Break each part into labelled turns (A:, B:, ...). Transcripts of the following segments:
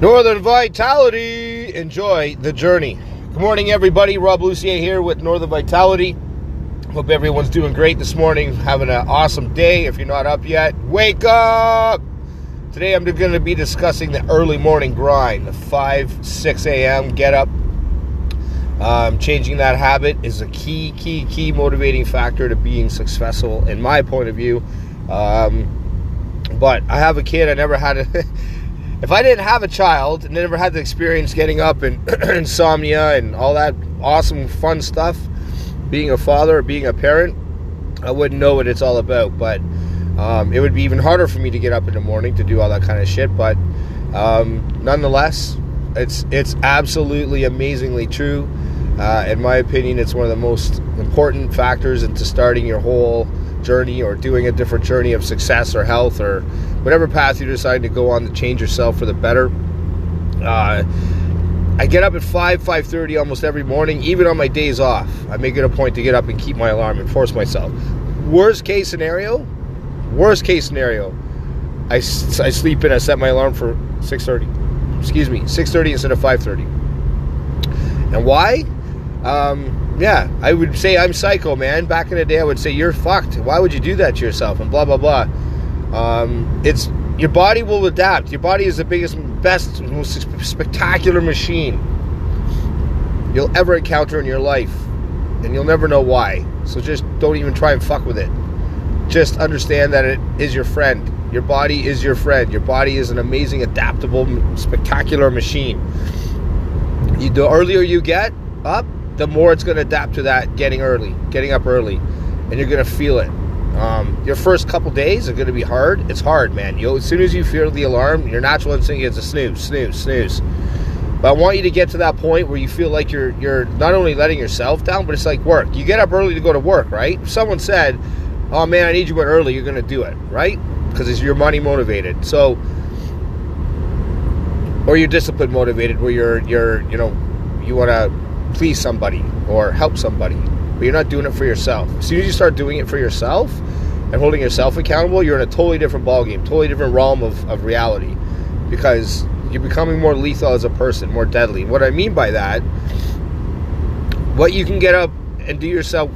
A: Northern Vitality. Enjoy the journey. Good morning, everybody. Rob Lucier here with Northern Vitality. Hope everyone's doing great this morning, having an awesome day. If you're not up yet, wake up! Today I'm going to be discussing the early morning grind, the 5, 6 a.m. get up. Um, changing that habit is a key, key, key motivating factor to being successful, in my point of view. Um, but I have a kid. I never had a. if I didn't have a child and never had the experience getting up and insomnia and all that awesome fun stuff, being a father or being a parent, I wouldn't know what it's all about. But um, it would be even harder for me to get up in the morning to do all that kind of shit. But um, nonetheless, it's it's absolutely amazingly true. Uh, in my opinion, it's one of the most important factors into starting your whole journey or doing a different journey of success or health or whatever path you decide to go on to change yourself for the better. Uh, I get up at 5, 5.30 almost every morning, even on my days off. I make it a point to get up and keep my alarm and force myself. Worst case scenario, worst case scenario, I, I sleep in, I set my alarm for 6.30. Excuse me, 6.30 instead of 5.30. And why? Um, yeah, I would say I'm psycho, man. Back in the day, I would say you're fucked. Why would you do that to yourself? And blah blah blah. Um, it's your body will adapt. Your body is the biggest, best, most spectacular machine you'll ever encounter in your life, and you'll never know why. So just don't even try and fuck with it. Just understand that it is your friend. Your body is your friend. Your body is an amazing, adaptable, spectacular machine. You, the earlier you get up, the more it's going to adapt to that getting early, getting up early, and you're going to feel it. Um, your first couple days are going to be hard. It's hard, man. You as soon as you feel the alarm, your natural instinct is to snooze, snooze, snooze. But I want you to get to that point where you feel like you're you're not only letting yourself down, but it's like work. You get up early to go to work, right? If someone said, "Oh man, I need you in early," you're going to do it, right? Because it's your money motivated. So, or you're discipline motivated, where you're you're you know you want to please somebody or help somebody, but you're not doing it for yourself. As soon as you start doing it for yourself and holding yourself accountable, you're in a totally different ballgame, totally different realm of, of reality because you're becoming more lethal as a person, more deadly. What I mean by that, what you can get up and do yourself,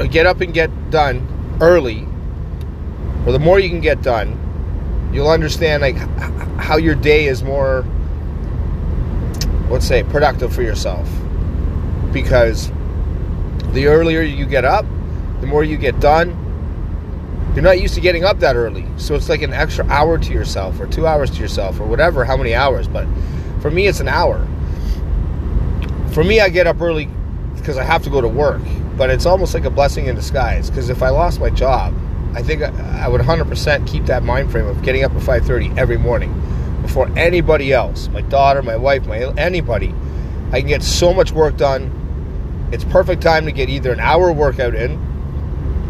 A: uh, get up and get done early, or the more you can get done, you'll understand like how your day is more, let's say, productive for yourself because the earlier you get up, the more you get done. You're not used to getting up that early, so it's like an extra hour to yourself, or two hours to yourself, or whatever, how many hours. But for me, it's an hour. For me, I get up early because I have to go to work, but it's almost like a blessing in disguise. Because if I lost my job, I think I would 100% keep that mind frame of getting up at 5:30 every morning before anybody else, my daughter, my wife, my anybody. I can get so much work done it's perfect time to get either an hour workout in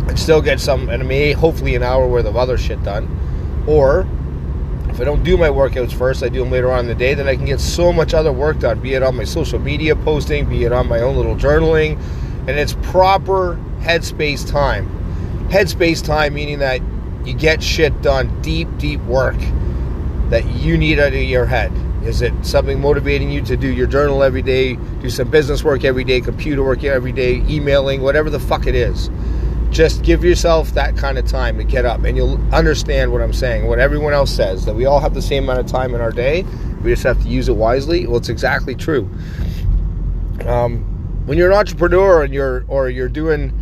A: and still get some, and may hopefully an hour worth of other shit done, or if I don't do my workouts first, I do them later on in the day, then I can get so much other work done, be it on my social media posting, be it on my own little journaling, and it's proper headspace time. Headspace time meaning that you get shit done, deep, deep work that you need out of your head. Is it something motivating you to do your journal every day, do some business work every day, computer work every day, emailing, whatever the fuck it is? Just give yourself that kind of time to get up and you'll understand what I'm saying, what everyone else says, that we all have the same amount of time in our day. We just have to use it wisely. Well, it's exactly true. Um, when you're an entrepreneur and you're or you're doing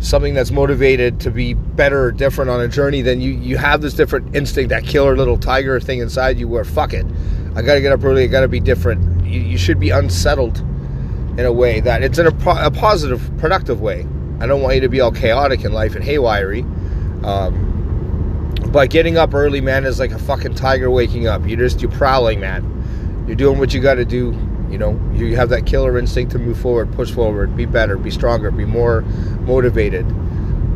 A: something that's motivated to be better or different on a journey, then you, you have this different instinct, that killer little tiger thing inside you where fuck it. I got to get up early. I got to be different. You, you, should be unsettled in a way that it's in a, a, positive, productive way. I don't want you to be all chaotic in life and haywiry. Um, but getting up early, man, is like a fucking tiger waking up. You're just you're prowling, man. You're doing what you got to do. You know, you have that killer instinct to move forward, push forward, be better, be stronger, be more motivated.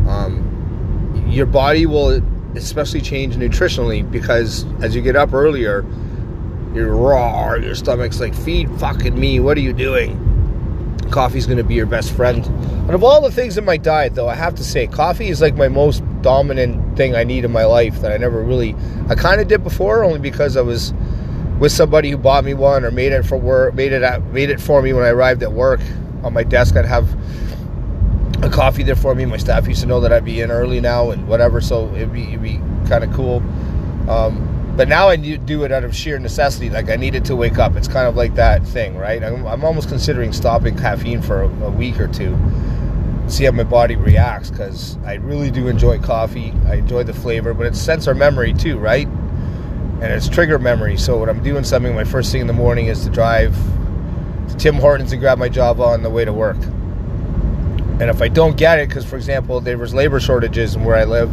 A: Um, your body will especially change nutritionally because as you get up earlier, you're raw, your stomach's like, feed fucking me, what are you doing? Coffee's gonna be your best friend. And of all the things in my diet, though, I have to say, coffee is like my most dominant thing I need in my life that I never really, I kind of did before, only because I was with somebody who bought me one or made it for work, made it made it for me when I arrived at work. On my desk, I'd have a coffee there for me. My staff used to know that I'd be in early now and whatever, so it'd be it'd be kind of cool. Um, but now I do it out of sheer necessity. Like I needed to wake up. It's kind of like that thing, right? I'm, I'm almost considering stopping caffeine for a, a week or two, see how my body reacts. Because I really do enjoy coffee. I enjoy the flavor, but it's sensor memory too, right? And it's trigger memory. So when I'm doing something, my first thing in the morning is to drive to Tim Hortons and grab my Java on the way to work. And if I don't get it, because for example, there was labor shortages where I live,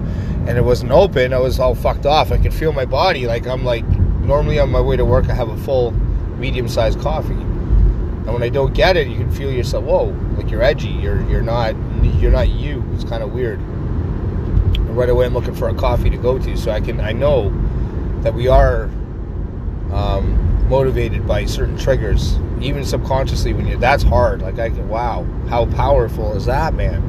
A: and it wasn't open, I was all fucked off. I could feel my body like I'm like normally on my way to work, I have a full medium-sized coffee, and when I don't get it, you can feel yourself. Whoa, like you're edgy. You're you're not you're not you. It's kind of weird. And right away, I'm looking for a coffee to go to, so I can I know that we are um, motivated by certain triggers even subconsciously when you that's hard. Like i can wow how powerful is that man?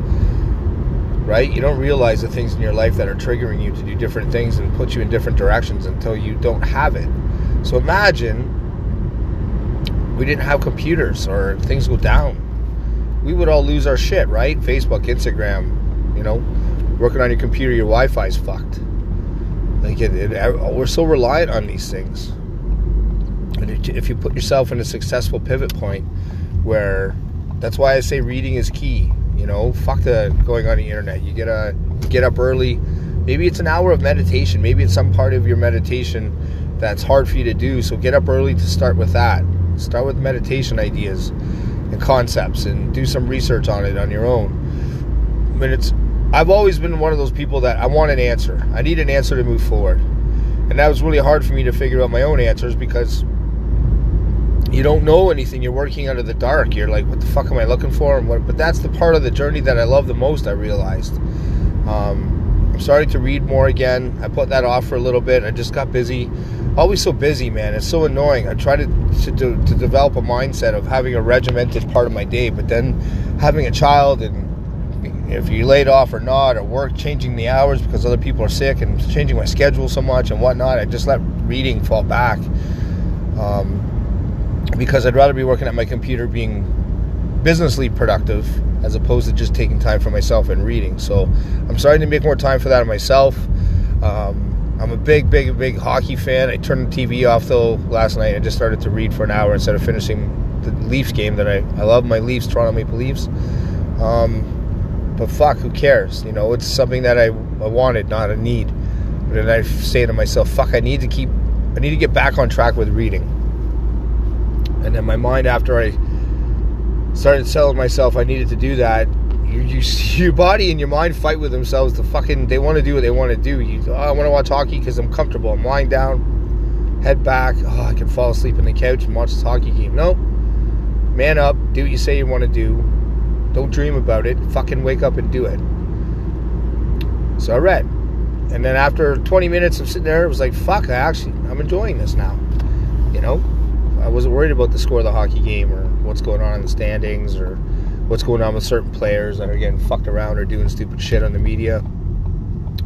A: Right? You don't realize the things in your life that are triggering you to do different things and put you in different directions until you don't have it. So imagine we didn't have computers or things go down. We would all lose our shit right? Facebook instagram you know working on your computer your wi-fi's fucked. Like it, it, we're so reliant on these things if you put yourself in a successful pivot point where that's why I say reading is key. You know, fuck the going on the internet. You get uh, a get up early. Maybe it's an hour of meditation. Maybe it's some part of your meditation that's hard for you to do. So get up early to start with that. Start with meditation ideas and concepts and do some research on it on your own. I mean, it's I've always been one of those people that I want an answer. I need an answer to move forward. And that was really hard for me to figure out my own answers because you don't know anything. You're working out of the dark. You're like, what the fuck am I looking for? And what, but that's the part of the journey that I love the most. I realized. Um, I'm starting to read more again. I put that off for a little bit. I just got busy. Always so busy, man. It's so annoying. I try to, to, to develop a mindset of having a regimented part of my day, but then having a child and if you're laid off or not, or work changing the hours because other people are sick and changing my schedule so much and whatnot, I just let reading fall back. Um, because I'd rather be working at my computer being businessly productive as opposed to just taking time for myself and reading. So I'm starting to make more time for that myself. Um, I'm a big, big, big hockey fan. I turned the TV off though last night. I just started to read for an hour instead of finishing the Leafs game that I, I love my Leafs, Toronto Maple Leafs. Um, but fuck, who cares? You know, it's something that I, I wanted, not a need. But then I say to myself, fuck, I need to keep, I need to get back on track with reading. And then my mind, after I started telling myself I needed to do that, you, you, your body and your mind fight with themselves. The fucking they want to do what they want to do. You, oh, I want to watch hockey because I'm comfortable. I'm lying down, head back. Oh, I can fall asleep on the couch and watch this hockey game. No, man up. Do what you say you want to do. Don't dream about it. Fucking wake up and do it. So I read, and then after 20 minutes of sitting there, it was like, fuck. I actually I'm enjoying this now. You know, I wasn't worried about the score of the hockey game or what's going on in the standings or what's going on with certain players that are getting fucked around or doing stupid shit on the media.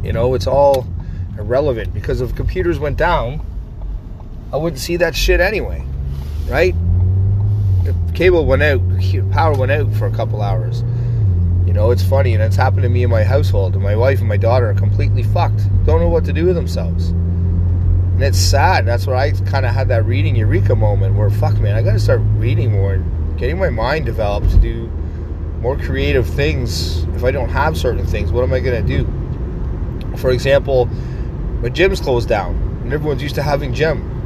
A: You know, it's all irrelevant because if computers went down, I wouldn't see that shit anyway, right? If cable went out, power went out for a couple hours. You know, it's funny, and it's happened to me in my household. And my wife and my daughter are completely fucked. Don't know what to do with themselves. And it's sad. That's where I kind of had that reading eureka moment where, fuck, man, I got to start reading more and getting my mind developed to do more creative things. If I don't have certain things, what am I going to do? For example, my gym's closed down, and everyone's used to having gym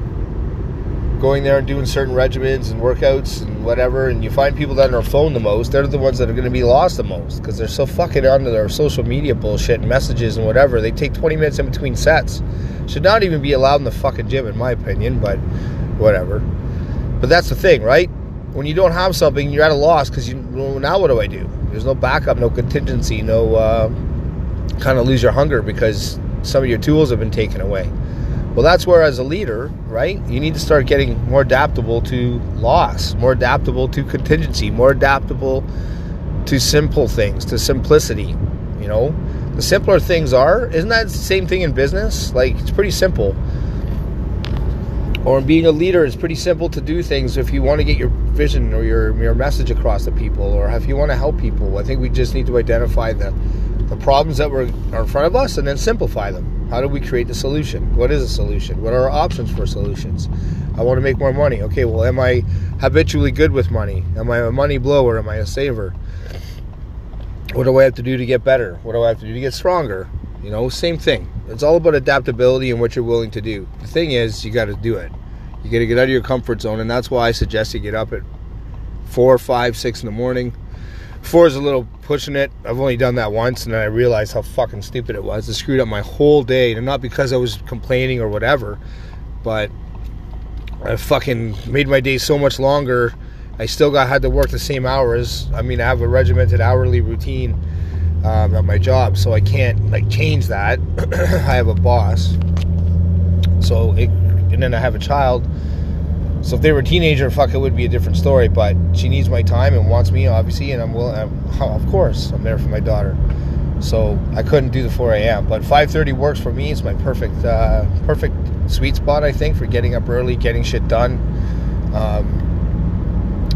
A: going there and doing certain regimens and workouts and whatever, and you find people that are phone the most, they're the ones that are going to be lost the most because they're so fucking onto their social media bullshit and messages and whatever. They take 20 minutes in between sets. Should not even be allowed in the fucking gym, in my opinion, but whatever. But that's the thing, right? When you don't have something, you're at a loss because you well, now what do I do? There's no backup, no contingency, no uh, kind of lose your hunger because some of your tools have been taken away. Well, that's where, as a leader, right, you need to start getting more adaptable to loss, more adaptable to contingency, more adaptable to simple things, to simplicity. You know, the simpler things are, isn't that the same thing in business? Like, it's pretty simple. or being a leader it's pretty simple to do things if you want to get your vision or your, your message across to people or if you want to help people i think we just need to identify the, the problems that were, are in front of us and then simplify them how do we create the solution what is a solution what are our options for solutions i want to make more money okay well am i habitually good with money am i a money blower am i a saver what do i have to do to get better what do i have to do to get stronger you know, same thing. It's all about adaptability and what you're willing to do. The thing is, you got to do it. You got to get out of your comfort zone, and that's why I suggest you get up at four, five, six in the morning. Four is a little pushing it. I've only done that once, and then I realized how fucking stupid it was. It screwed up my whole day, and not because I was complaining or whatever, but I fucking made my day so much longer. I still got had to work the same hours. I mean, I have a regimented hourly routine um, at my job, so I can't like change that. I have a boss, so it, and then I have a child. So if they were a teenager, fuck, it would be a different story. But she needs my time and wants me, obviously, and I'm willing. I'm, of course, I'm there for my daughter. So I couldn't do the 4 a.m. But 5:30 works for me. It's my perfect, uh, perfect sweet spot, I think, for getting up early, getting shit done. Um,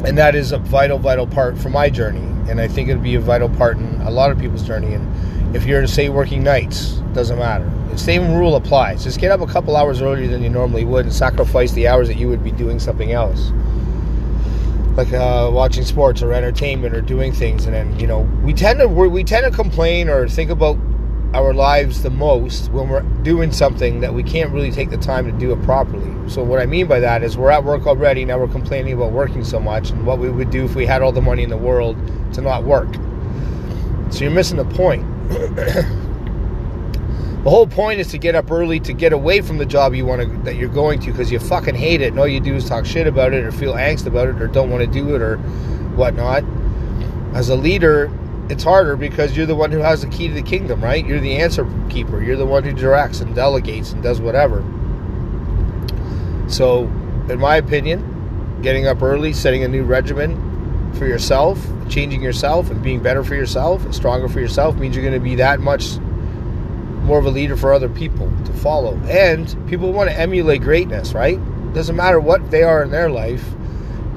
A: and that is a vital, vital part for my journey and I think it'd be a vital part in a lot of people's journey. And if you're say working nights, doesn't matter. Same rule applies. Just get up a couple hours earlier than you normally would and sacrifice the hours that you would be doing something else, like uh, watching sports or entertainment or doing things. And then you know we tend to we tend to complain or think about our lives the most when we're doing something that we can't really take the time to do it properly. So what I mean by that is we're at work already, now we're complaining about working so much and what we would do if we had all the money in the world to not work. So you're missing the point. the whole point is to get up early to get away from the job you want to that you're going to because you fucking hate it and all you do is talk shit about it or feel angst about it or don't want to do it or whatnot. As a leader, it's harder because you're the one who has the key to the kingdom, right? You're the answer keeper. You're the one who directs and delegates and does whatever. So, in my opinion, getting up early, setting a new regimen for yourself, changing yourself, and being better for yourself, and stronger for yourself means you're going to be that much more of a leader for other people to follow. And people want to emulate greatness, right? Doesn't matter what they are in their life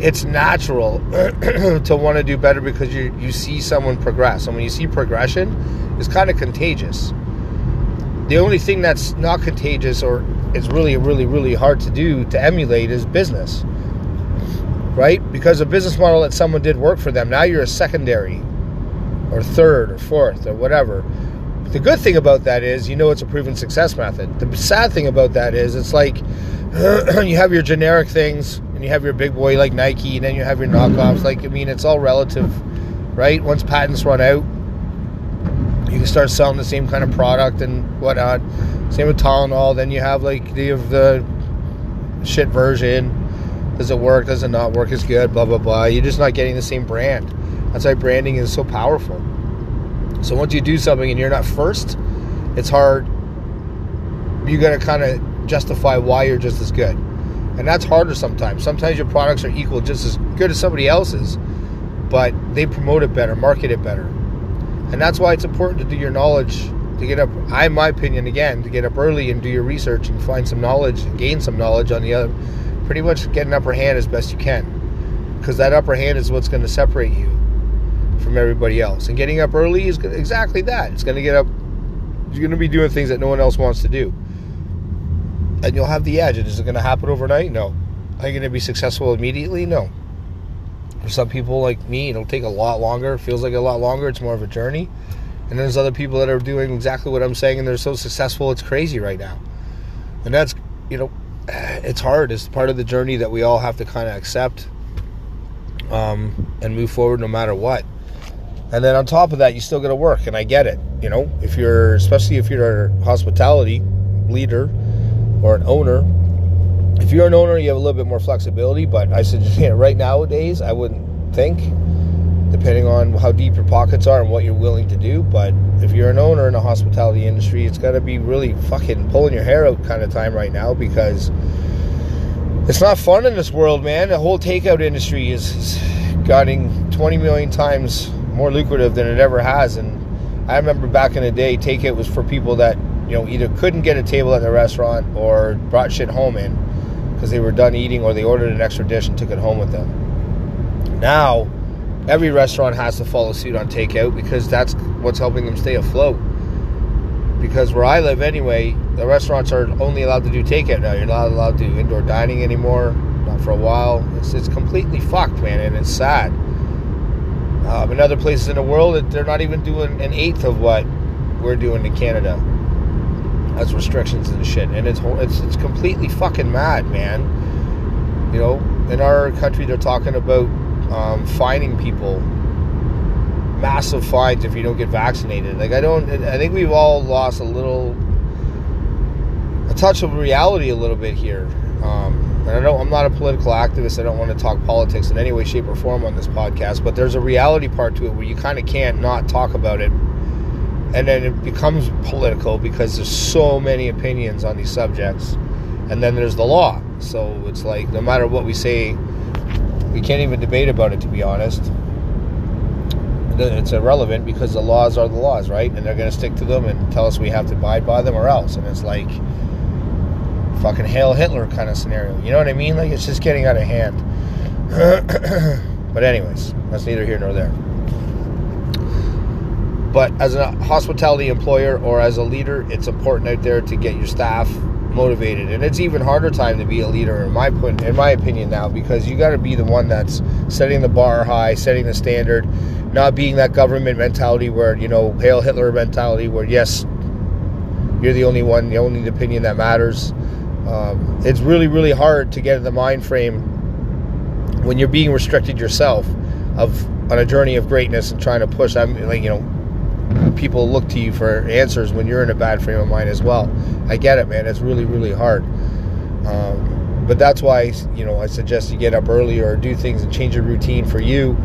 A: it's natural to want to do better because you you see someone progress, and when you see progression, it's kind of contagious. The only thing that's not contagious or it's really really really hard to do to emulate is business, right? Because a business model that someone did work for them, now you're a secondary, or third, or fourth, or whatever. The good thing about that is you know it's a proven success method. The sad thing about that is it's like you have your generic things and you have your big boy like Nike, and then you have your knockoffs. Like, I mean, it's all relative, right? Once patents run out, you can start selling the same kind of product and whatnot. Same with Tylenol. Then you have like the the shit version. Does it work? Does it not work as good? Blah blah blah. You're just not getting the same brand. That's why branding is so powerful. So once you do something and you're not first, it's hard. You got to kind of justify why you're just as good. And that's harder sometimes. Sometimes your products are equal just as good as somebody else's, but they promote it better, market it better. And that's why it's important to do your knowledge, to get up, I, in my opinion, again, to get up early and do your research and find some knowledge and gain some knowledge on the other, pretty much get an upper hand as best you can. Because that upper hand is what's going to separate you from everybody else. And getting up early is exactly that. It's going to get up, you're going to be doing things that no one else wants to do and you'll have the edge. Is it going to happen overnight? No. Are you going to be successful immediately? No. For some people like me, it'll take a lot longer. It feels like a lot longer. It's more of a journey. And there's other people that are doing exactly what I'm saying, and they're so successful, it's crazy right now. And that's, you know, it's hard. It's part of the journey that we all have to kind of accept um, and move forward no matter what. And then on top of that, you still got to work, and I get it. You know, if you're, especially if you're a hospitality leader, or an owner. If you're an owner, you have a little bit more flexibility, but I said, right nowadays, I wouldn't think, depending on how deep your pockets are and what you're willing to do. But if you're an owner in the hospitality industry, it's got to be really fucking pulling your hair out kind of time right now because it's not fun in this world, man. The whole takeout industry is, is getting 20 million times more lucrative than it ever has. And I remember back in the day, takeout was for people that you know, either couldn't get a table at the restaurant or brought shit home in because they were done eating or they ordered an extra dish and took it home with them. Now, every restaurant has to follow suit on takeout because that's what's helping them stay afloat. Because where I live anyway, the restaurants are only allowed to do takeout now. You're not allowed to do indoor dining anymore, not for a while. It's, it's completely fucked, man, and it's sad. Um, in other places in the world, they're not even doing an eighth of what we're doing in Canada That's restrictions and shit, and it's it's it's completely fucking mad, man. You know, in our country, they're talking about um, fining people massive fines if you don't get vaccinated. Like I don't, I think we've all lost a little, a touch of reality a little bit here. Um, and I don't, I'm not a political activist. I don't want to talk politics in any way, shape, or form on this podcast. But there's a reality part to it where you kind of can't not talk about it. And then it becomes political because there's so many opinions on these subjects. And then there's the law. So it's like no matter what we say we can't even debate about it to be honest. It's irrelevant because the laws are the laws right? And they're going to stick to them and tell us we have to abide by them or else. And it's like fucking hail hitler kind of scenario you know what i mean like it's just getting out of hand but anyways that's neither here nor there but as a hospitality employer or as a leader, it's important out there to get your staff motivated. And it's even harder time to be a leader in my point, in my opinion now because you got to be the one that's setting the bar high, setting the standard, not being that government mentality where you know hail Hitler mentality where yes, you're the only one, the only opinion that matters. Um, it's really really hard to get in the mind frame when you're being restricted yourself of on a journey of greatness and trying to push. I'm like you know people look to you for answers when you're in a bad frame of mind as well. I get it, man. It's really, really hard. Um, but that's why, you know, I suggest you get up early or do things and change your routine for you.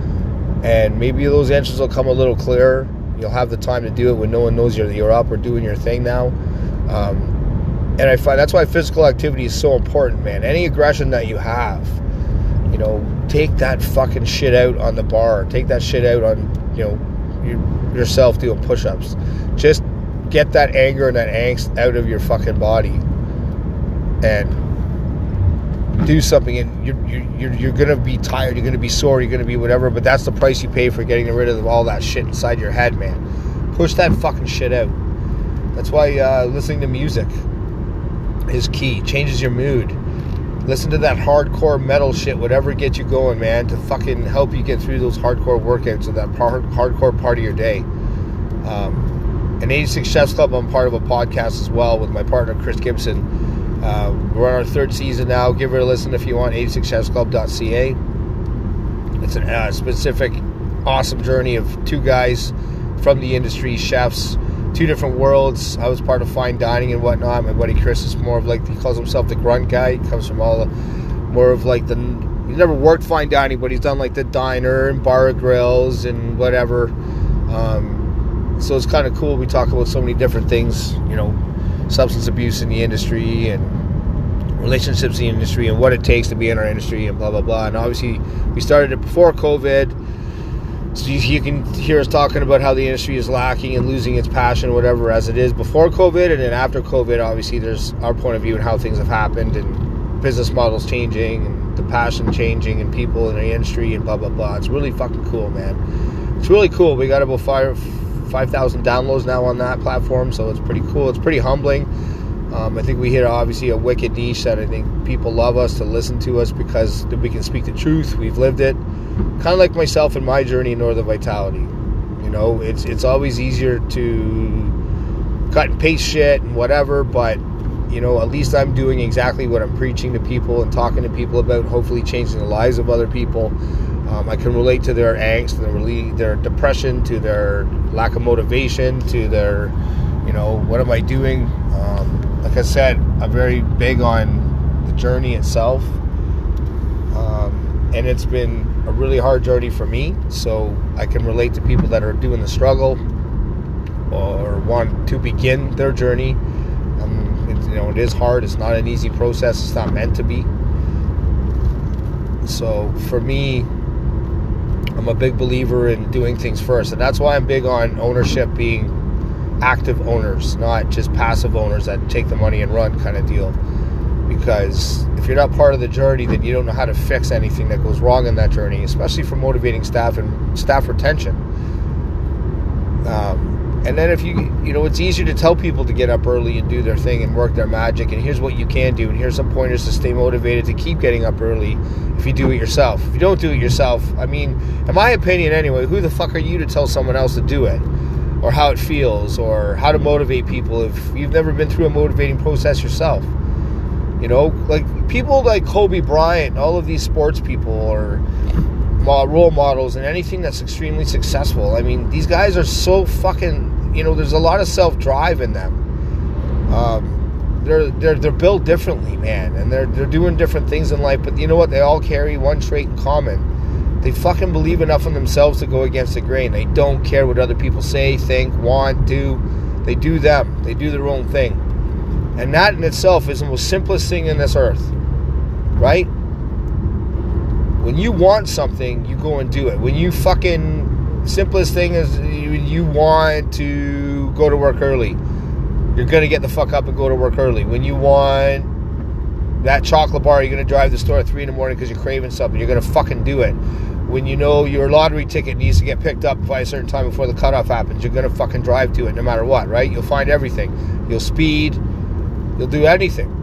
A: And maybe those answers will come a little clearer. You'll have the time to do it when no one knows you're, you're up or doing your thing now. Um, and I find that's why physical activity is so important, man. Any aggression that you have, you know, take that fucking shit out on the bar. Take that shit out on, you know, yourself doing push-ups. Just get that anger and that angst out of your fucking body and do something and you're, you're, you're gonna be tired you're gonna be sore you're gonna be whatever but that's the price you pay for getting rid of all that shit inside your head man push that fucking shit out that's why uh, listening to music is key changes your mood listen to that hardcore metal shit, whatever gets you going, man, to fucking help you get through those hardcore workouts or that hardcore part of your day. Um, and 86 Chefs Club, I'm part of a podcast as well with my partner Chris Gibson. Uh, we're on our third season now. Give it a listen if you want. 86chefsclub.ca. It's a uh, specific, awesome journey of two guys from the industry, chefs two different worlds. I was part of fine dining and whatnot. My buddy Chris is more of like he calls himself the grunt guy. He comes from all the more of like the he's never worked fine dining, but he's done like the diner and bar grills and whatever. Um, so it's kind of cool. We talk about so many different things, you know, substance abuse in the industry and relationships in the industry and what it takes to be in our industry and blah blah blah. And obviously, we started it before COVID so you, can hear us talking about how the industry is lacking and losing its passion, whatever, as it is before COVID, and then after COVID, obviously there's our point of view and how things have happened, and business models changing, and the passion changing, and people in the industry, and blah blah blah. It's really fucking cool, man. It's really cool. We got about five five thousand downloads now on that platform, so it's pretty cool. It's pretty humbling. Um, I think we hit obviously a wicked niche that I think people love us to listen to us because we can speak the truth. We've lived it kind of like myself in my journey in Northern Vitality. You know, it's it's always easier to cut and paste shit and whatever, but you know, at least I'm doing exactly what I'm preaching to people and talking to people about, hopefully changing the lives of other people. Um, I can relate to their angst, their their depression, to their lack of motivation, to their, you know, what am I doing? Um, like I said, I'm very big on the journey itself, and it's been a really hard journey for me, so I can relate to people that are doing the struggle or want to begin their journey. Um, it, you know, it is hard. It's not an easy process. It's not meant to be. So for me, I'm a big believer in doing things first, and that's why I'm big on ownership being active owners, not just passive owners that take the money and run kind of deal. Because if you're not part of the journey, then you don't know how to fix anything that goes wrong in that journey, especially for motivating staff and staff retention. Um, and then if you, you know, it's easier to tell people to get up early and do their thing and work their magic. And here's what you can do. And here's some pointers to stay motivated to keep getting up early if you do it yourself. If you don't do it yourself, I mean, in my opinion anyway, who the fuck are you to tell someone else to do it? Or how it feels, or how to motivate people if you've never been through a motivating process yourself. You know, like people like Kobe Bryant, all of these sports people, or role models and anything that's extremely successful. I mean, these guys are so fucking, you know, there's a lot of self drive in them. Um, they're they're they're built differently, man, and they're they're doing different things in life. But you know what? They all carry one trait in common. They fucking believe enough in themselves to go against the grain. They don't care what other people say, think, want, do. They do them. They do their own thing. And that in itself is the most simplest thing in this earth. Right? When you want something, you go and do it. When you fucking simplest thing is you, want to go to work early, you're gonna get the fuck up and go to work early. When you want that chocolate bar, you're gonna drive the store at three in the morning because you're craving something. You're gonna fucking do it. When you know your lottery ticket needs to get picked up by a certain time before the cutoff happens, you're gonna fucking drive to it no matter what, right? You'll find everything. You'll speed. You'll do anything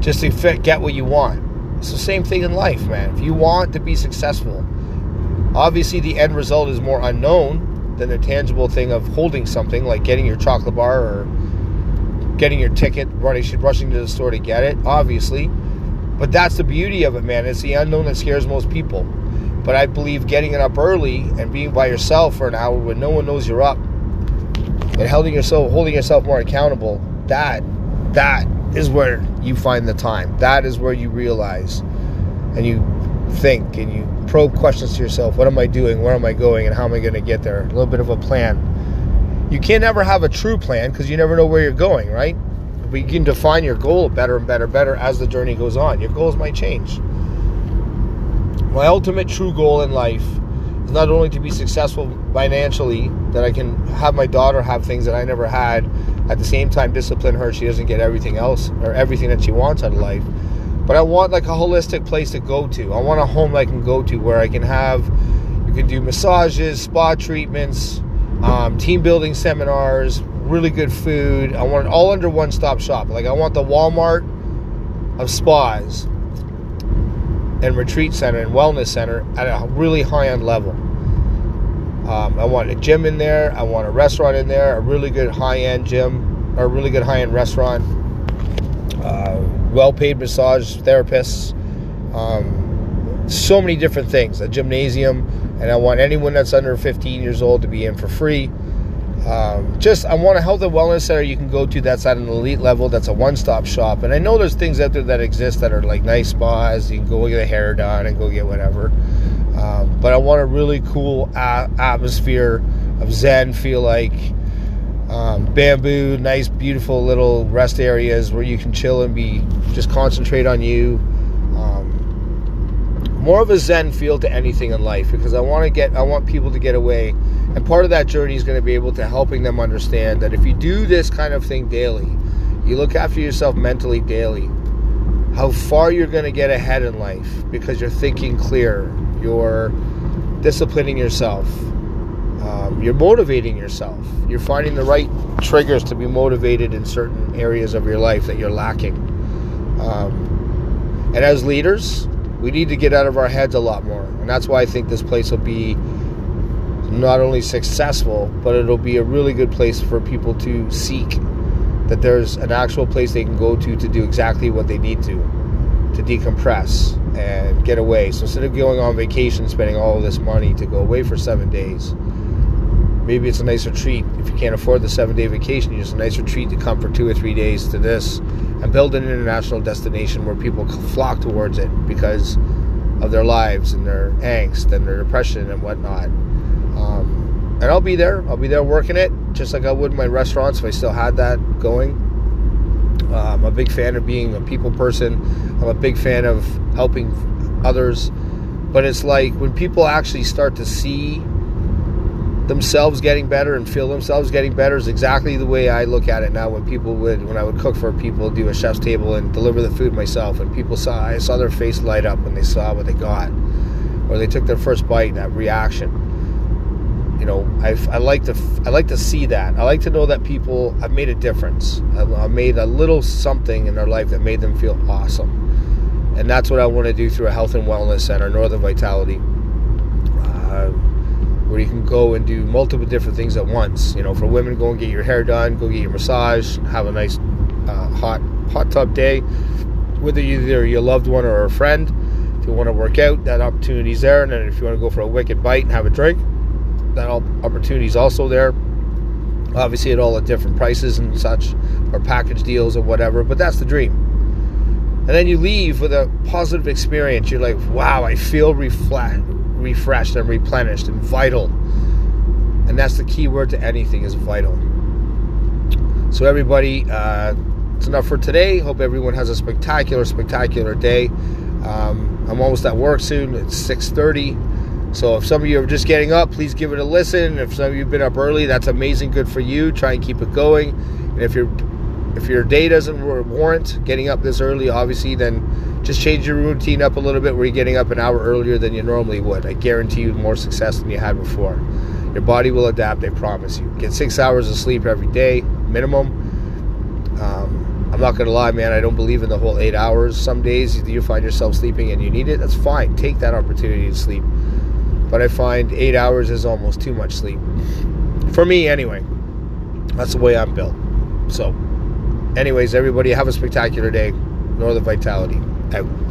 A: just to fit, get what you want. It's the same thing in life, man. If you want to be successful, obviously the end result is more unknown than the tangible thing of holding something like getting your chocolate bar or getting your ticket, running, rushing to the store to get it, obviously. But that's the beauty of it, man. It's the unknown that scares most people. But I believe getting it up early and being by yourself for an hour when no one knows you're up and holding yourself holding yourself more accountable, that that is where you find the time. That is where you realize and you think and you probe questions to yourself what am I doing? Where am I going? And how am I going to get there? A little bit of a plan. You can never have a true plan because you never know where you're going, right? But you can define your goal better and better, better as the journey goes on. Your goals might change. My ultimate true goal in life is not only to be successful financially, that I can have my daughter have things that I never had, at the same time discipline her. She doesn't get everything else or everything that she wants out of life. But i want like a holistic place to go to. I want a home i can go to where i can have you can do massages spa treatments um, team building seminars really good food. I want it all under one stop shop. Like i want the walmart of spas and retreat center and wellness center at a really high end level um, I want a gym in there. I want a restaurant in there, a really good high end gym, or a really good high end restaurant. Uh, well paid massage therapists. Um, so many different things. A gymnasium, and I want anyone that's under 15 years old to be in for free. Um, just I want a health and wellness center you can go to that's at an elite level. That's a one-stop shop, and I know there's things out there that exist that are like nice spas. You can go get a hair done and go get whatever. Um, but I want a really cool a- atmosphere of Zen, feel like um, bamboo, nice, beautiful little rest areas where you can chill and be just concentrate on you. More of a Zen feel to anything in life because I want to get, I want people to get away, and part of that journey is going to be able to helping them understand that if you do this kind of thing daily, you look after yourself mentally daily, how far you're going to get ahead in life because you're thinking clear, you're disciplining yourself, um, you're motivating yourself, you're finding the right triggers to be motivated in certain areas of your life that you're lacking. Um, and as leaders, we need to get out of our heads a lot more. And that's why I think this place will be not only successful, but it'll be a really good place for people to seek that there's an actual place they can go to to do exactly what they need to to decompress and get away. So instead of going on vacation, spending all this money to go away for seven days, maybe it's a nicer treat. If you can't afford the seven day vacation, it's a nicer treat to come for two or three days to this and build an international destination where people flock towards it because of their lives and their angst and their depression and whatnot. Um, and I'll be there. I'll be there working it just like I would my restaurants if I still had that going. Uh, I'm a big fan of being a people person. I'm a big fan of helping others. But it's like when people actually start to see themselves getting better and feel themselves getting better is exactly the way I look at it now. When people would, when I would cook for people, do a chef's table and deliver the food myself, and people saw, I saw their face light up when they saw what they got, or they took their first bite. And that reaction, you know, I, I like to, I like to see that. I like to know that people, I've made a difference. I've, I've made a little something in their life that made them feel awesome, and that's what I want to do through a health and wellness center, Northern Vitality. Uh, where you can go and do multiple different things at once. You know, for women, go and get your hair done, go get your massage, have a nice uh, hot hot tub day. Whether either your loved one or a friend, if you want to work out, that opportunity's there. And then if you want to go for a wicked bite and have a drink, that opportunity's also there. Obviously, at all at different prices and such, or package deals or whatever. But that's the dream. And then you leave with a positive experience. You're like, wow, I feel reflect refreshed and replenished and vital. And that's the key word to anything is vital. So everybody, uh, it's enough for today. Hope everyone has a spectacular, spectacular day. Um, I'm almost at work soon. It's 6:30. So if some of you are just getting up, please give it a listen. If some of you have been up early, that's amazing. Good for you. Try and keep it going. And if you're if your day doesn't warrant getting up this early, obviously, then just change your routine up a little bit where you're getting up an hour earlier than you normally would. I guarantee you more success than you had before. Your body will adapt, I promise you. Get six hours of sleep every day, minimum. Um, I'm not going to lie, man, I don't believe in the whole eight hours. Some days you find yourself sleeping and you need it, that's fine. Take that opportunity to sleep. But I find eight hours is almost too much sleep. For me, anyway. That's the way I'm built. So, anyways, everybody have a spectacular day. Northern Vitality out.